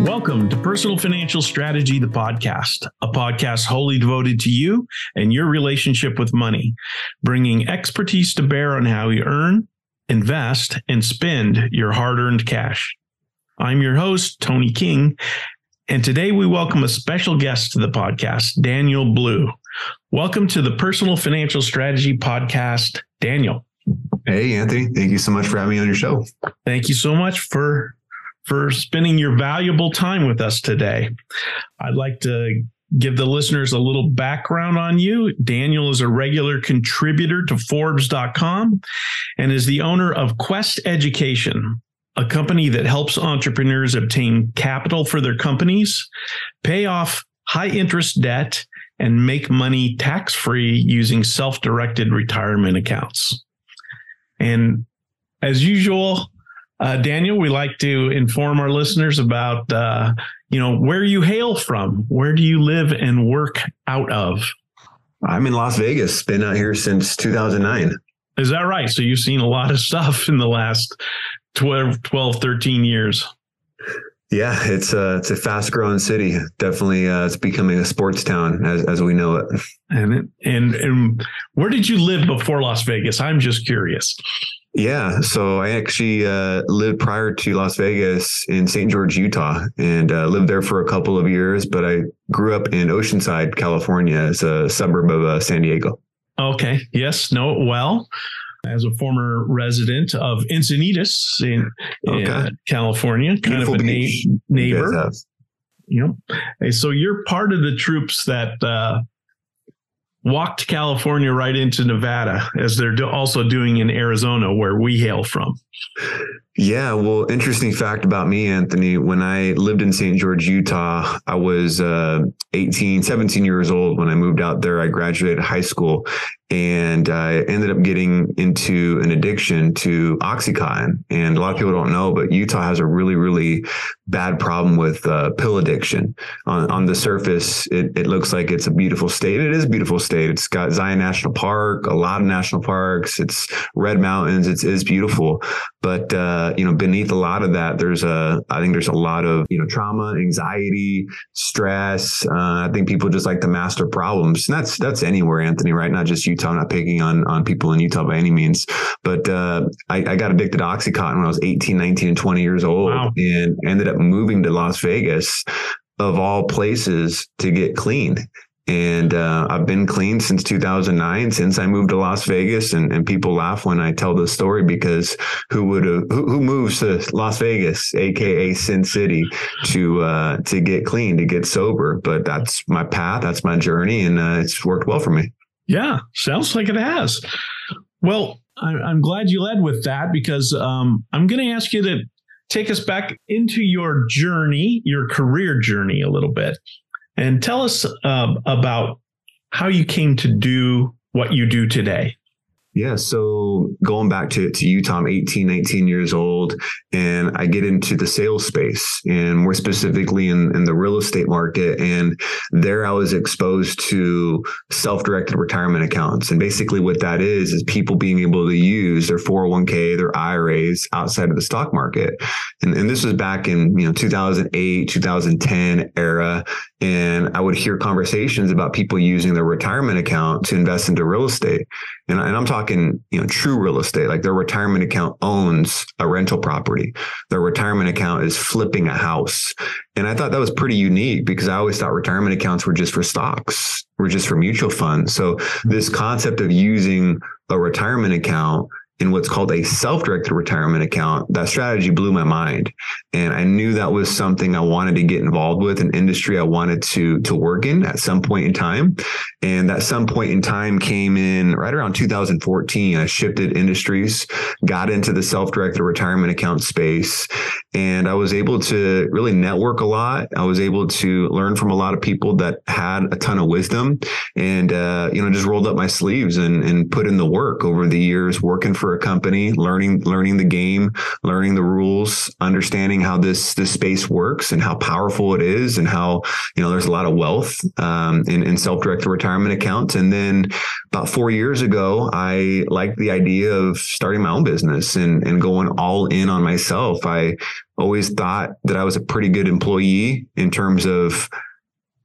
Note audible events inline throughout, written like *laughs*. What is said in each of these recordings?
Welcome to Personal Financial Strategy, the podcast, a podcast wholly devoted to you and your relationship with money, bringing expertise to bear on how you earn, invest, and spend your hard earned cash. I'm your host, Tony King, and today we welcome a special guest to the podcast, Daniel Blue. Welcome to the Personal Financial Strategy podcast, Daniel. Hey, Anthony. Thank you so much for having me on your show. Thank you so much for for spending your valuable time with us today. I'd like to give the listeners a little background on you. Daniel is a regular contributor to Forbes.com and is the owner of Quest Education, a company that helps entrepreneurs obtain capital for their companies, pay off high interest debt, and make money tax free using self directed retirement accounts. And as usual, uh, Daniel, we like to inform our listeners about, uh, you know, where you hail from. Where do you live and work out of? I'm in Las Vegas. Been out here since 2009. Is that right? So you've seen a lot of *laughs* stuff in the last 12, 12 13 years. Yeah, it's a it's a fast growing city. Definitely, uh, it's becoming a sports town as as we know it. And and and where did you live before Las Vegas? I'm just curious. Yeah, so I actually uh, lived prior to Las Vegas in St. George, Utah, and uh, lived there for a couple of years. But I grew up in Oceanside, California, as a suburb of uh, San Diego. Okay. Yes. No. well as a former resident of Encinitas in, okay. in California, kind Beautiful of a na- neighbor. You know, so you're part of the troops that uh, walked California right into Nevada, as they're also doing in Arizona, where we hail from. Yeah, well, interesting fact about me, Anthony. When I lived in St. George, Utah, I was uh, 18, 17 years old when I moved out there. I graduated high school and I ended up getting into an addiction to Oxycontin. And a lot of people don't know, but Utah has a really, really bad problem with uh, pill addiction. On, on the surface, it, it looks like it's a beautiful state. It is a beautiful state. It's got Zion National Park, a lot of national parks. It's Red Mountains. It's, it's beautiful. But, uh, you know, beneath a lot of that, there's a, I think there's a lot of, you know, trauma, anxiety, stress. Uh, I think people just like to master problems. And that's, that's anywhere, Anthony, right? Not just Utah. I'm not picking on, on people in Utah by any means, but, uh, I, I, got addicted to Oxycontin when I was 18, 19 and 20 years old wow. and ended up moving to Las Vegas of all places to get clean. And uh, I've been clean since 2009, since I moved to Las Vegas. And, and people laugh when I tell the story because who would have who, who, moves to Las Vegas, aka Sin City, to uh, to get clean, to get sober? But that's my path, that's my journey, and uh, it's worked well for me. Yeah, sounds like it has. Well, I'm glad you led with that because um, I'm going to ask you to take us back into your journey, your career journey a little bit, and tell us uh, about how you came to do what you do today. Yeah. So going back to, to Utah, I'm 18, 19 years old, and I get into the sales space and more specifically in, in the real estate market. And there I was exposed to self directed retirement accounts. And basically, what that is, is people being able to use their 401k, their IRAs outside of the stock market. And, and this was back in, you know, 2008, 2010 era. And I would hear conversations about people using their retirement account to invest into real estate. And, and I'm talking, you know, true real estate, like their retirement account owns a rental property. Their retirement account is flipping a house. And I thought that was pretty unique because I always thought retirement accounts were just for stocks, were just for mutual funds. So this concept of using a retirement account in what's called a self-directed retirement account, that strategy blew my mind. And I knew that was something I wanted to get involved with, an industry I wanted to, to work in at some point in time. And that some point in time came in right around 2014. I shifted industries, got into the self-directed retirement account space, and I was able to really network a lot. I was able to learn from a lot of people that had a ton of wisdom and, uh, you know, just rolled up my sleeves and, and put in the work over the years working for for a company, learning learning the game, learning the rules, understanding how this this space works and how powerful it is, and how you know there's a lot of wealth um, in, in self directed retirement accounts. And then about four years ago, I liked the idea of starting my own business and and going all in on myself. I always thought that I was a pretty good employee in terms of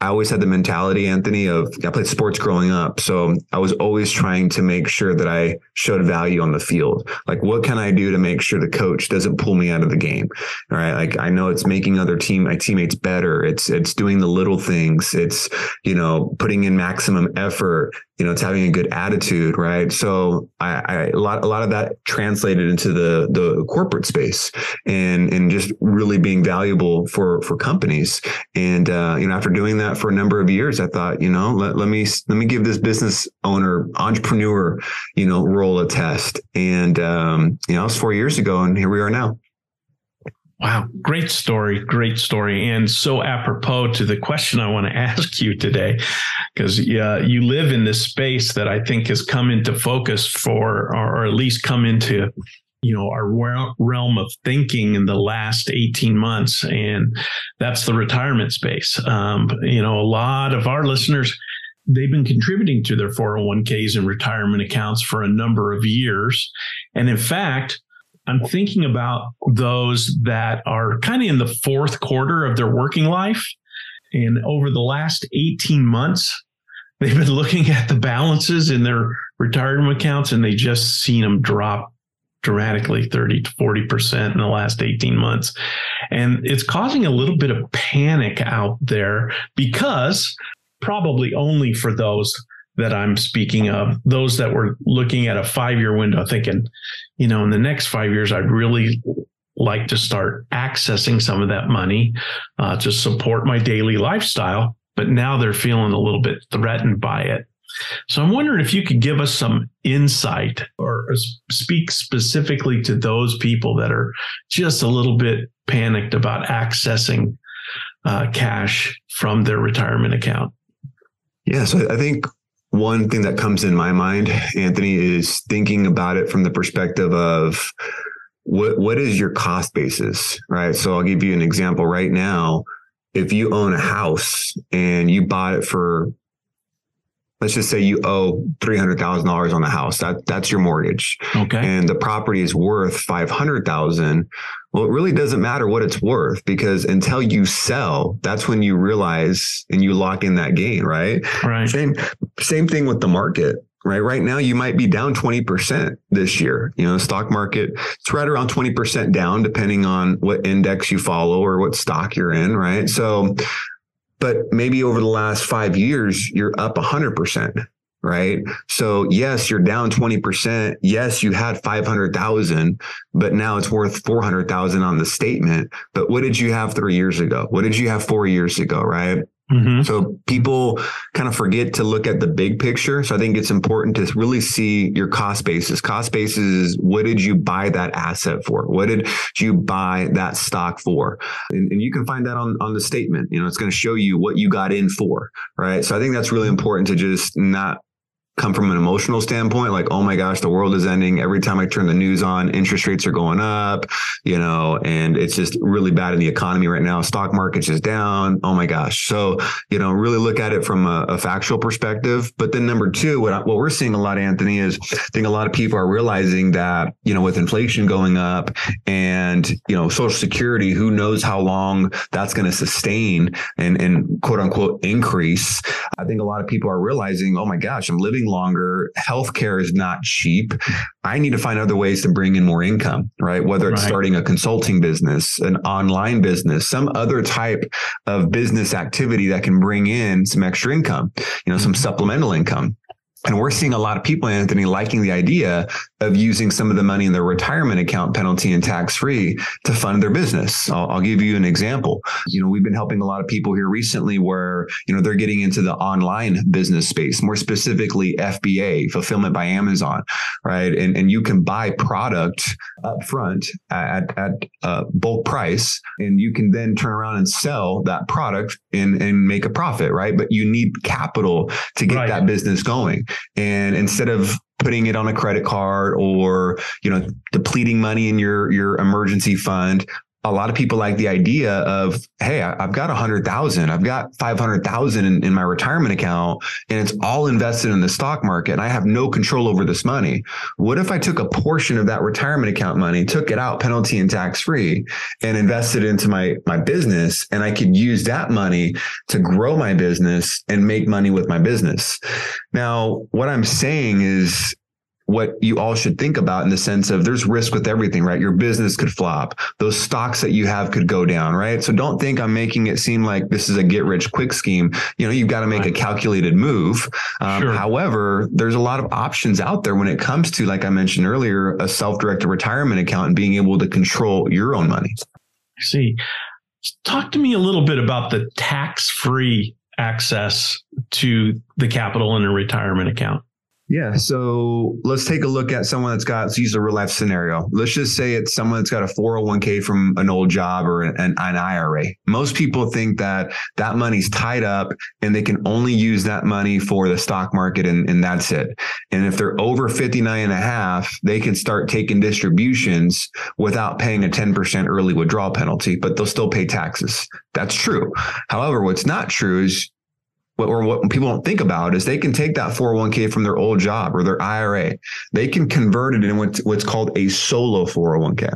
I always had the mentality, Anthony, of I played sports growing up. So I was always trying to make sure that I showed value on the field. Like, what can I do to make sure the coach doesn't pull me out of the game? All right. Like I know it's making other team, my teammates better. It's, it's doing the little things. It's, you know, putting in maximum effort you know, it's having a good attitude, right? So I, I, a lot a lot of that translated into the the corporate space and and just really being valuable for for companies. And uh, you know, after doing that for a number of years, I thought, you know, let, let me let me give this business owner entrepreneur, you know, role a test. And um, you know, it was four years ago, and here we are now. Wow, great story, great story, and so apropos to the question I want to *laughs* ask you today, because yeah, you live in this space that I think has come into focus for, or at least come into, you know, our realm of thinking in the last eighteen months, and that's the retirement space. Um, you know, a lot of our listeners they've been contributing to their 401ks and retirement accounts for a number of years. And in fact, I'm thinking about those that are kind of in the fourth quarter of their working life. And over the last 18 months, they've been *laughs* looking at the balances in their retirement accounts and they just seen them drop dramatically 30 to 40% in the last 18 months. And it's causing a little bit of panic out there because probably only for those that I'm speaking of, those that were looking at a five year window thinking, you know, in the next five years, I'd really like to start accessing some of that money uh, to support my daily lifestyle. But now they're feeling a little bit threatened by it. So I'm wondering if you could give us some insight or speak specifically to those people that are just a little bit panicked about accessing uh, cash from their retirement account. Yeah, so I think one thing that comes in my mind, Anthony, is thinking about it from the perspective of what what is your cost basis, right? So I'll give you an example right now. If you own a house and you bought it for let's just say you owe $300,000 on the house. That that's your mortgage. Okay. And the property is worth 500,000. Well, it really doesn't matter what it's worth because until you sell, that's when you realize and you lock in that gain, right? Right. Same same thing with the market. Right. Right now, you might be down 20% this year. You know, the stock market, it's right around 20% down, depending on what index you follow or what stock you're in. Right. So but maybe over the last five years, you're up 100%. Right. So, yes, you're down 20%. Yes, you had 500,000, but now it's worth 400,000 on the statement. But what did you have three years ago? What did you have four years ago? Right. Mm-hmm. So people kind of forget to look at the big picture. So I think it's important to really see your cost basis. Cost basis is what did you buy that asset for? What did you buy that stock for? And, and you can find that on, on the statement. You know, it's going to show you what you got in for. Right. So I think that's really important to just not come from an emotional standpoint like oh my gosh the world is ending. Every time i turn the news on interest rates are going up you know and it's just really bad in the economy right now. Stock market's is down. Oh my gosh. So you know really look at it from a, a factual perspective. But then number two what, what we're seeing a lot anthony is i think a lot of people are realizing that you know with inflation going up and you know social security who knows how long that's going to sustain and and quote unquote increase i think a lot of people are realizing oh my gosh i'm living longer. Healthcare is not cheap. I need to find other ways to bring in more income, right? Whether it's right. starting a consulting business, an online business, some other type of business activity that can bring in some extra income, you know, some mm-hmm. supplemental income. And we're seeing a lot of people, Anthony, liking the idea of using some of the money in their retirement account, penalty and tax free, to fund their business. I'll, I'll, give you an example. You know, we've been helping a lot of people here recently where, you know, they're getting into the online business space, more specifically FBA, fulfillment by Amazon, right? And, and you can buy product up front at, at a bulk price, and you can then turn around and sell that product and, and make a profit, right? But you need capital to get right. that business going. And instead of putting it on a credit card or you know depleting money in your your emergency fund a lot of people like the idea of, hey, I've got a hundred thousand, I've got five hundred thousand in, in my retirement account, and it's all invested in the stock market, and I have no control over this money. What if I took a portion of that retirement account money, took it out penalty and tax free, and invested into my my business, and I could use that money to grow my business and make money with my business. Now, what I'm saying is what you all should think about in the sense of there's risk with everything, right? Your business could flop. Those stocks that you have could go down, right? So don't think I'm making it seem like this is a get rich quick scheme. You know, you've got to make a calculated move. Um, sure. However, there's a lot of options out there when it comes to, like I mentioned earlier, a self directed retirement account and being able to control your own money. I see. Talk to me a little bit about the tax free access to the capital in a retirement account. Yeah. So let's take a look at someone that's got, let's use a real life scenario. Let's just say it's someone that's got a 401k from an old job or an, an, IRA. Most people think that that money's tied up and they can only use that money for the stock market and, and that's it. And if they're over 59 and a half, they can start taking distributions without paying a 10% early withdrawal penalty, but they'll still pay taxes. That's true. However, what's not true is or what people don't think about is they can take that 401k from their old job or their IRA. They can convert it into what's called a solo 401k.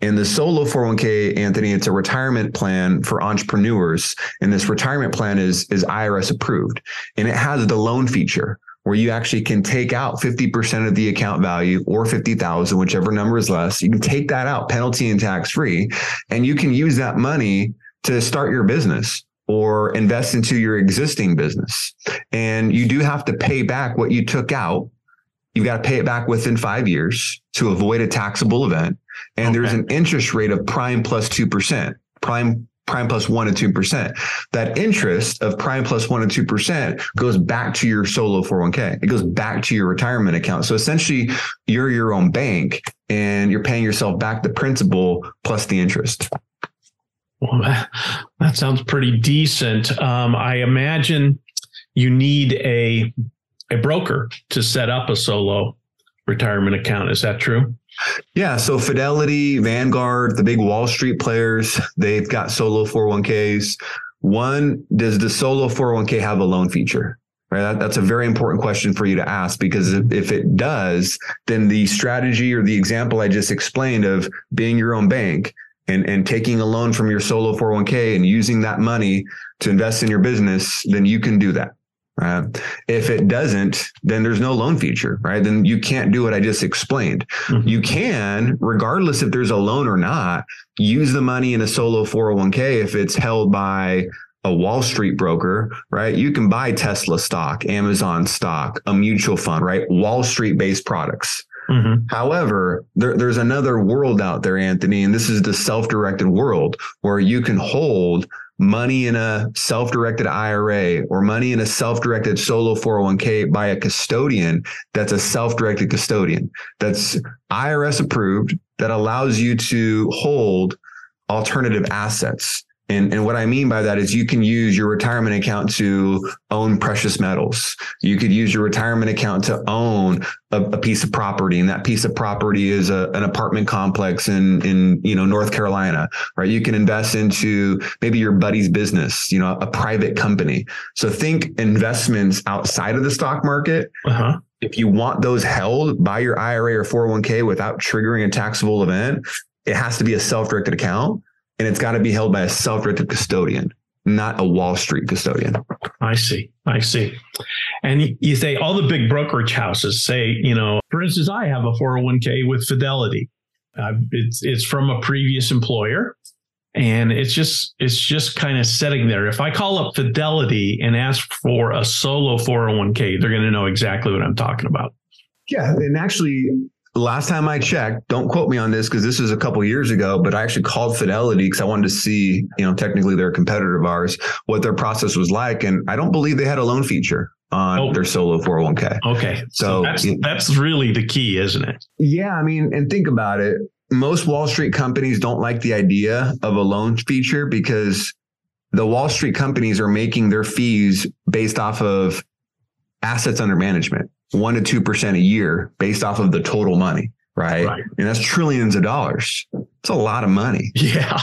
And the solo 401k, Anthony, it's a retirement plan for entrepreneurs. And this retirement plan is, is IRS approved and it has the loan feature where you actually can take out 50% of the account value or 50,000, whichever number is less. You can take that out penalty and tax free and you can use that money to start your business or invest into your existing business. And you do have to pay back what you took out. You've got to pay it back within five years to avoid a taxable event. And okay. there's an interest rate of prime plus 2%, prime prime plus one and two percent. That interest of prime plus one and two percent goes back to your solo 401k. It goes back to your retirement account. So essentially, you're your own bank and you're paying yourself back the principal plus the interest. Well, that, that sounds pretty decent. Um, I imagine you need a a broker to set up a solo retirement account. Is that true? Yeah. So Fidelity, Vanguard, the big Wall Street players, they've got solo 401ks. One, does the solo 401k have a loan feature? Right. That, that's a very important question for you to ask because if, if it does, then the strategy or the example I just explained of being your own bank and, and taking a loan from your solo 401k and using that money to invest in your business, then you can do that. Uh, if it doesn't, then there's no loan feature, right? Then you can't do what I just explained. Mm-hmm. You can, regardless if there's a loan or not, use the money in a solo 401k if it's held by a Wall Street broker, right? You can buy Tesla stock, Amazon stock, a mutual fund, right? Wall Street based products. Mm-hmm. However, there, there's another world out there, Anthony, and this is the self directed world where you can hold money in a self directed IRA or money in a self directed solo 401k by a custodian that's a self directed custodian that's IRS approved that allows you to hold alternative assets. And, and what I mean by that is you can use your retirement account to own precious metals. You could use your retirement account to own a, a piece of property, and that piece of property is a, an apartment complex in in you know North Carolina, right? You can invest into maybe your buddy's business, you know, a private company. So think investments outside of the stock market. Uh-huh. If you want those held by your IRA or 401k without triggering a taxable event, it has to be a self-directed account and it's got to be held by a self-directed custodian, not a Wall Street custodian. I see. I see. And you say all the big brokerage houses say, you know, for instance, I have a 401k with Fidelity. Uh, it's it's from a previous employer, and it's just it's just kind of sitting there. If I call up Fidelity and ask for a solo 401k, they're going to know exactly what I'm talking about. Yeah, and actually, last time I checked, don't quote me on this because this is a couple years ago, but I actually called Fidelity because I wanted to see, you know, technically they're a competitor of ours, what their process was like. And I don't believe they had a loan feature on oh. their solo 401k. Okay. So, so that's, that's really the key, isn't it? Yeah. I mean, and think about it. Most Wall Street companies don't like the idea of a loan feature because the Wall Street companies are making their fees based off of assets under management, one to two percent a year based off of the total money, right? right? And that's trillions of dollars. It's a lot of money. *laughs* Yeah.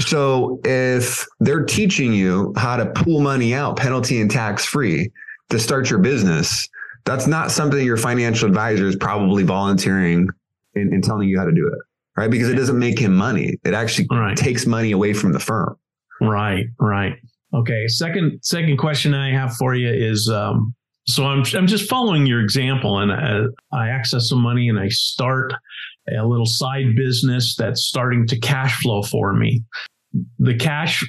So if they're teaching you how to pull money out penalty and tax free to start your business, that's not something your financial advisor is probably volunteering and, and telling you how to do it, right? Because it doesn't make him money. It actually right. takes money away from the firm. Right, right. Okay. Second, second question I have for you is, um, so I'm I'm just following your example, and I, I access some money and I start a little side business that's starting to cash flow for me. The cash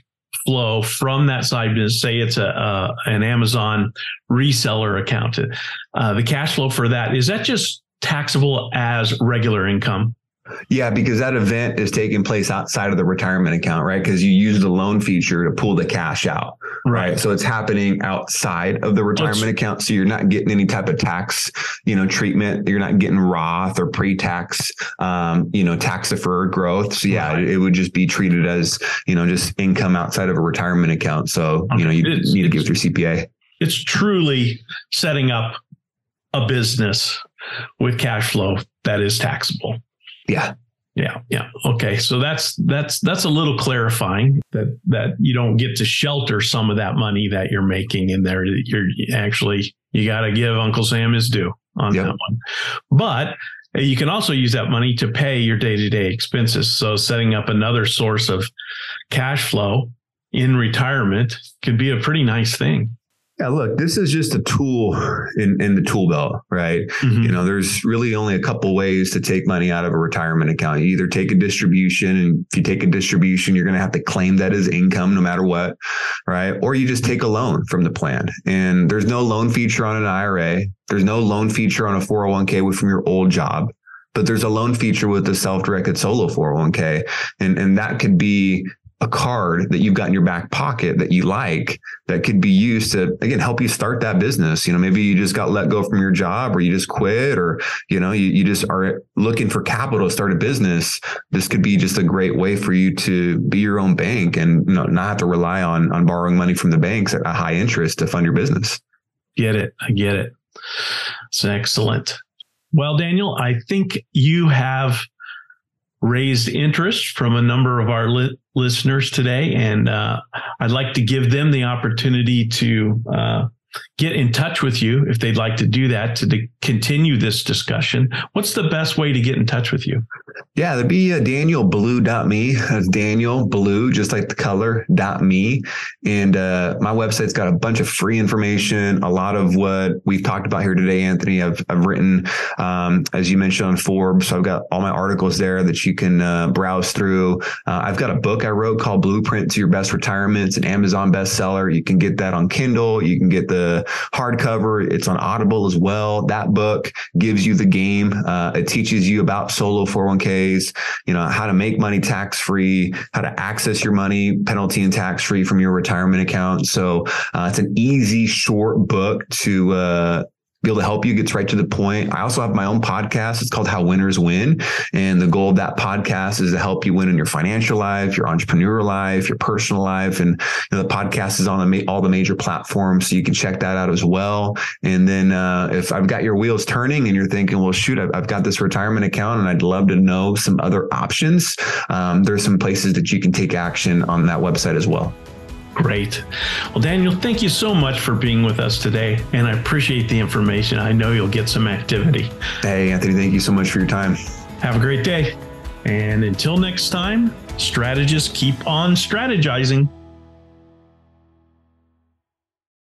flow from that side business, say it's a, an Amazon reseller account, uh, the cash flow for that is that just taxable as regular income? Yeah, because that event is taking place outside of the retirement account, right? Because you use the loan feature to pull the cash out, right? right? So it's happening outside of the retirement That's, account. So you're not getting any type of tax, you know, treatment. You're not getting Roth or pre-tax, um, you know, tax deferred growth. So yeah, right. it, it, would just be treated as, you know, just income outside of a retirement account. So, okay. you know, you it's, need to give it your CPA. It's truly setting up a business with cash flow that is taxable. Yeah. Yeah, yeah. Okay. So that's that's that's a little clarifying that that you don't get to shelter some of that money that you're making in there. You're actually you got to give Uncle Sam his due on yep. that one. But you can also use that money to pay your day-to-day expenses. So setting up another source of cash flow in retirement could be a pretty nice thing. Yeah, look, this is just a tool in, in the tool belt, right? Mm-hmm. You know, there's really only a couple ways to take money out of a retirement account. You either take a distribution, and if you take a distribution, you're going to have to claim that as income no matter what, right? Or you just take a loan from the plan. And there's no loan feature on an IRA. There's no loan feature on a 401k from your old job but there's a loan feature with the self-directed solo 401k and and that could be a card that you've got in your back pocket that you like that could be used to again help you start that business. You know maybe you just got let go from your job or you just quit or you know you, you just are looking for capital to start a business. This could be just a great way for you to be your own bank and you know, not have to rely on on borrowing money from the banks at a high interest to fund your business. Get it. I get it. It's excellent. Well daniel i think you have raised interest from a number of our li- listeners today, and uh, I'd like to give them the opportunity to uh, get in touch with you if they'd like to do that to, continue this discussion. What's the best way to get in touch with you? Yeah, that'd be uh, danielblue.me. That's Daniel Blue, just like the color, dot me. And uh, my website's got a bunch of free information. A lot of what we've talked about here today, Anthony, I've, I've written, um, as you mentioned on Forbes. So I've got all my articles there that you can uh, browse through. Uh, I've got a book I wrote called Blueprint to Your Best Retirement. It's an Amazon bestseller. You can get that on Kindle. You can get the hardcover. It's on Audible as well. That book gives you the game. Uh, it teaches you about solo 401ks, you know, how to make money tax free, how to access your money penalty and tax free from your retirement account. So uh, it's an easy, short book to uh, be able to help you, gets right to the point. I also have my own podcast. It's called How Winners Win. And the goal of that podcast is to help you win in your financial life, your entrepreneurial life, your personal life. And you know, the podcast is on the, all the major platforms. So you can check that out as well. And then uh, if I've got your wheels turning and you're thinking, well, shoot, I've, I've got this retirement account and I'd love to know some other options, um, there's some places that you can take action on that website as well. Great. Well, Daniel, thank you so much for being with us today. And I appreciate the information. I know you'll get some activity. Hey, Anthony, thank you so much for your time. Have a great day. And until next time, strategists keep on strategizing.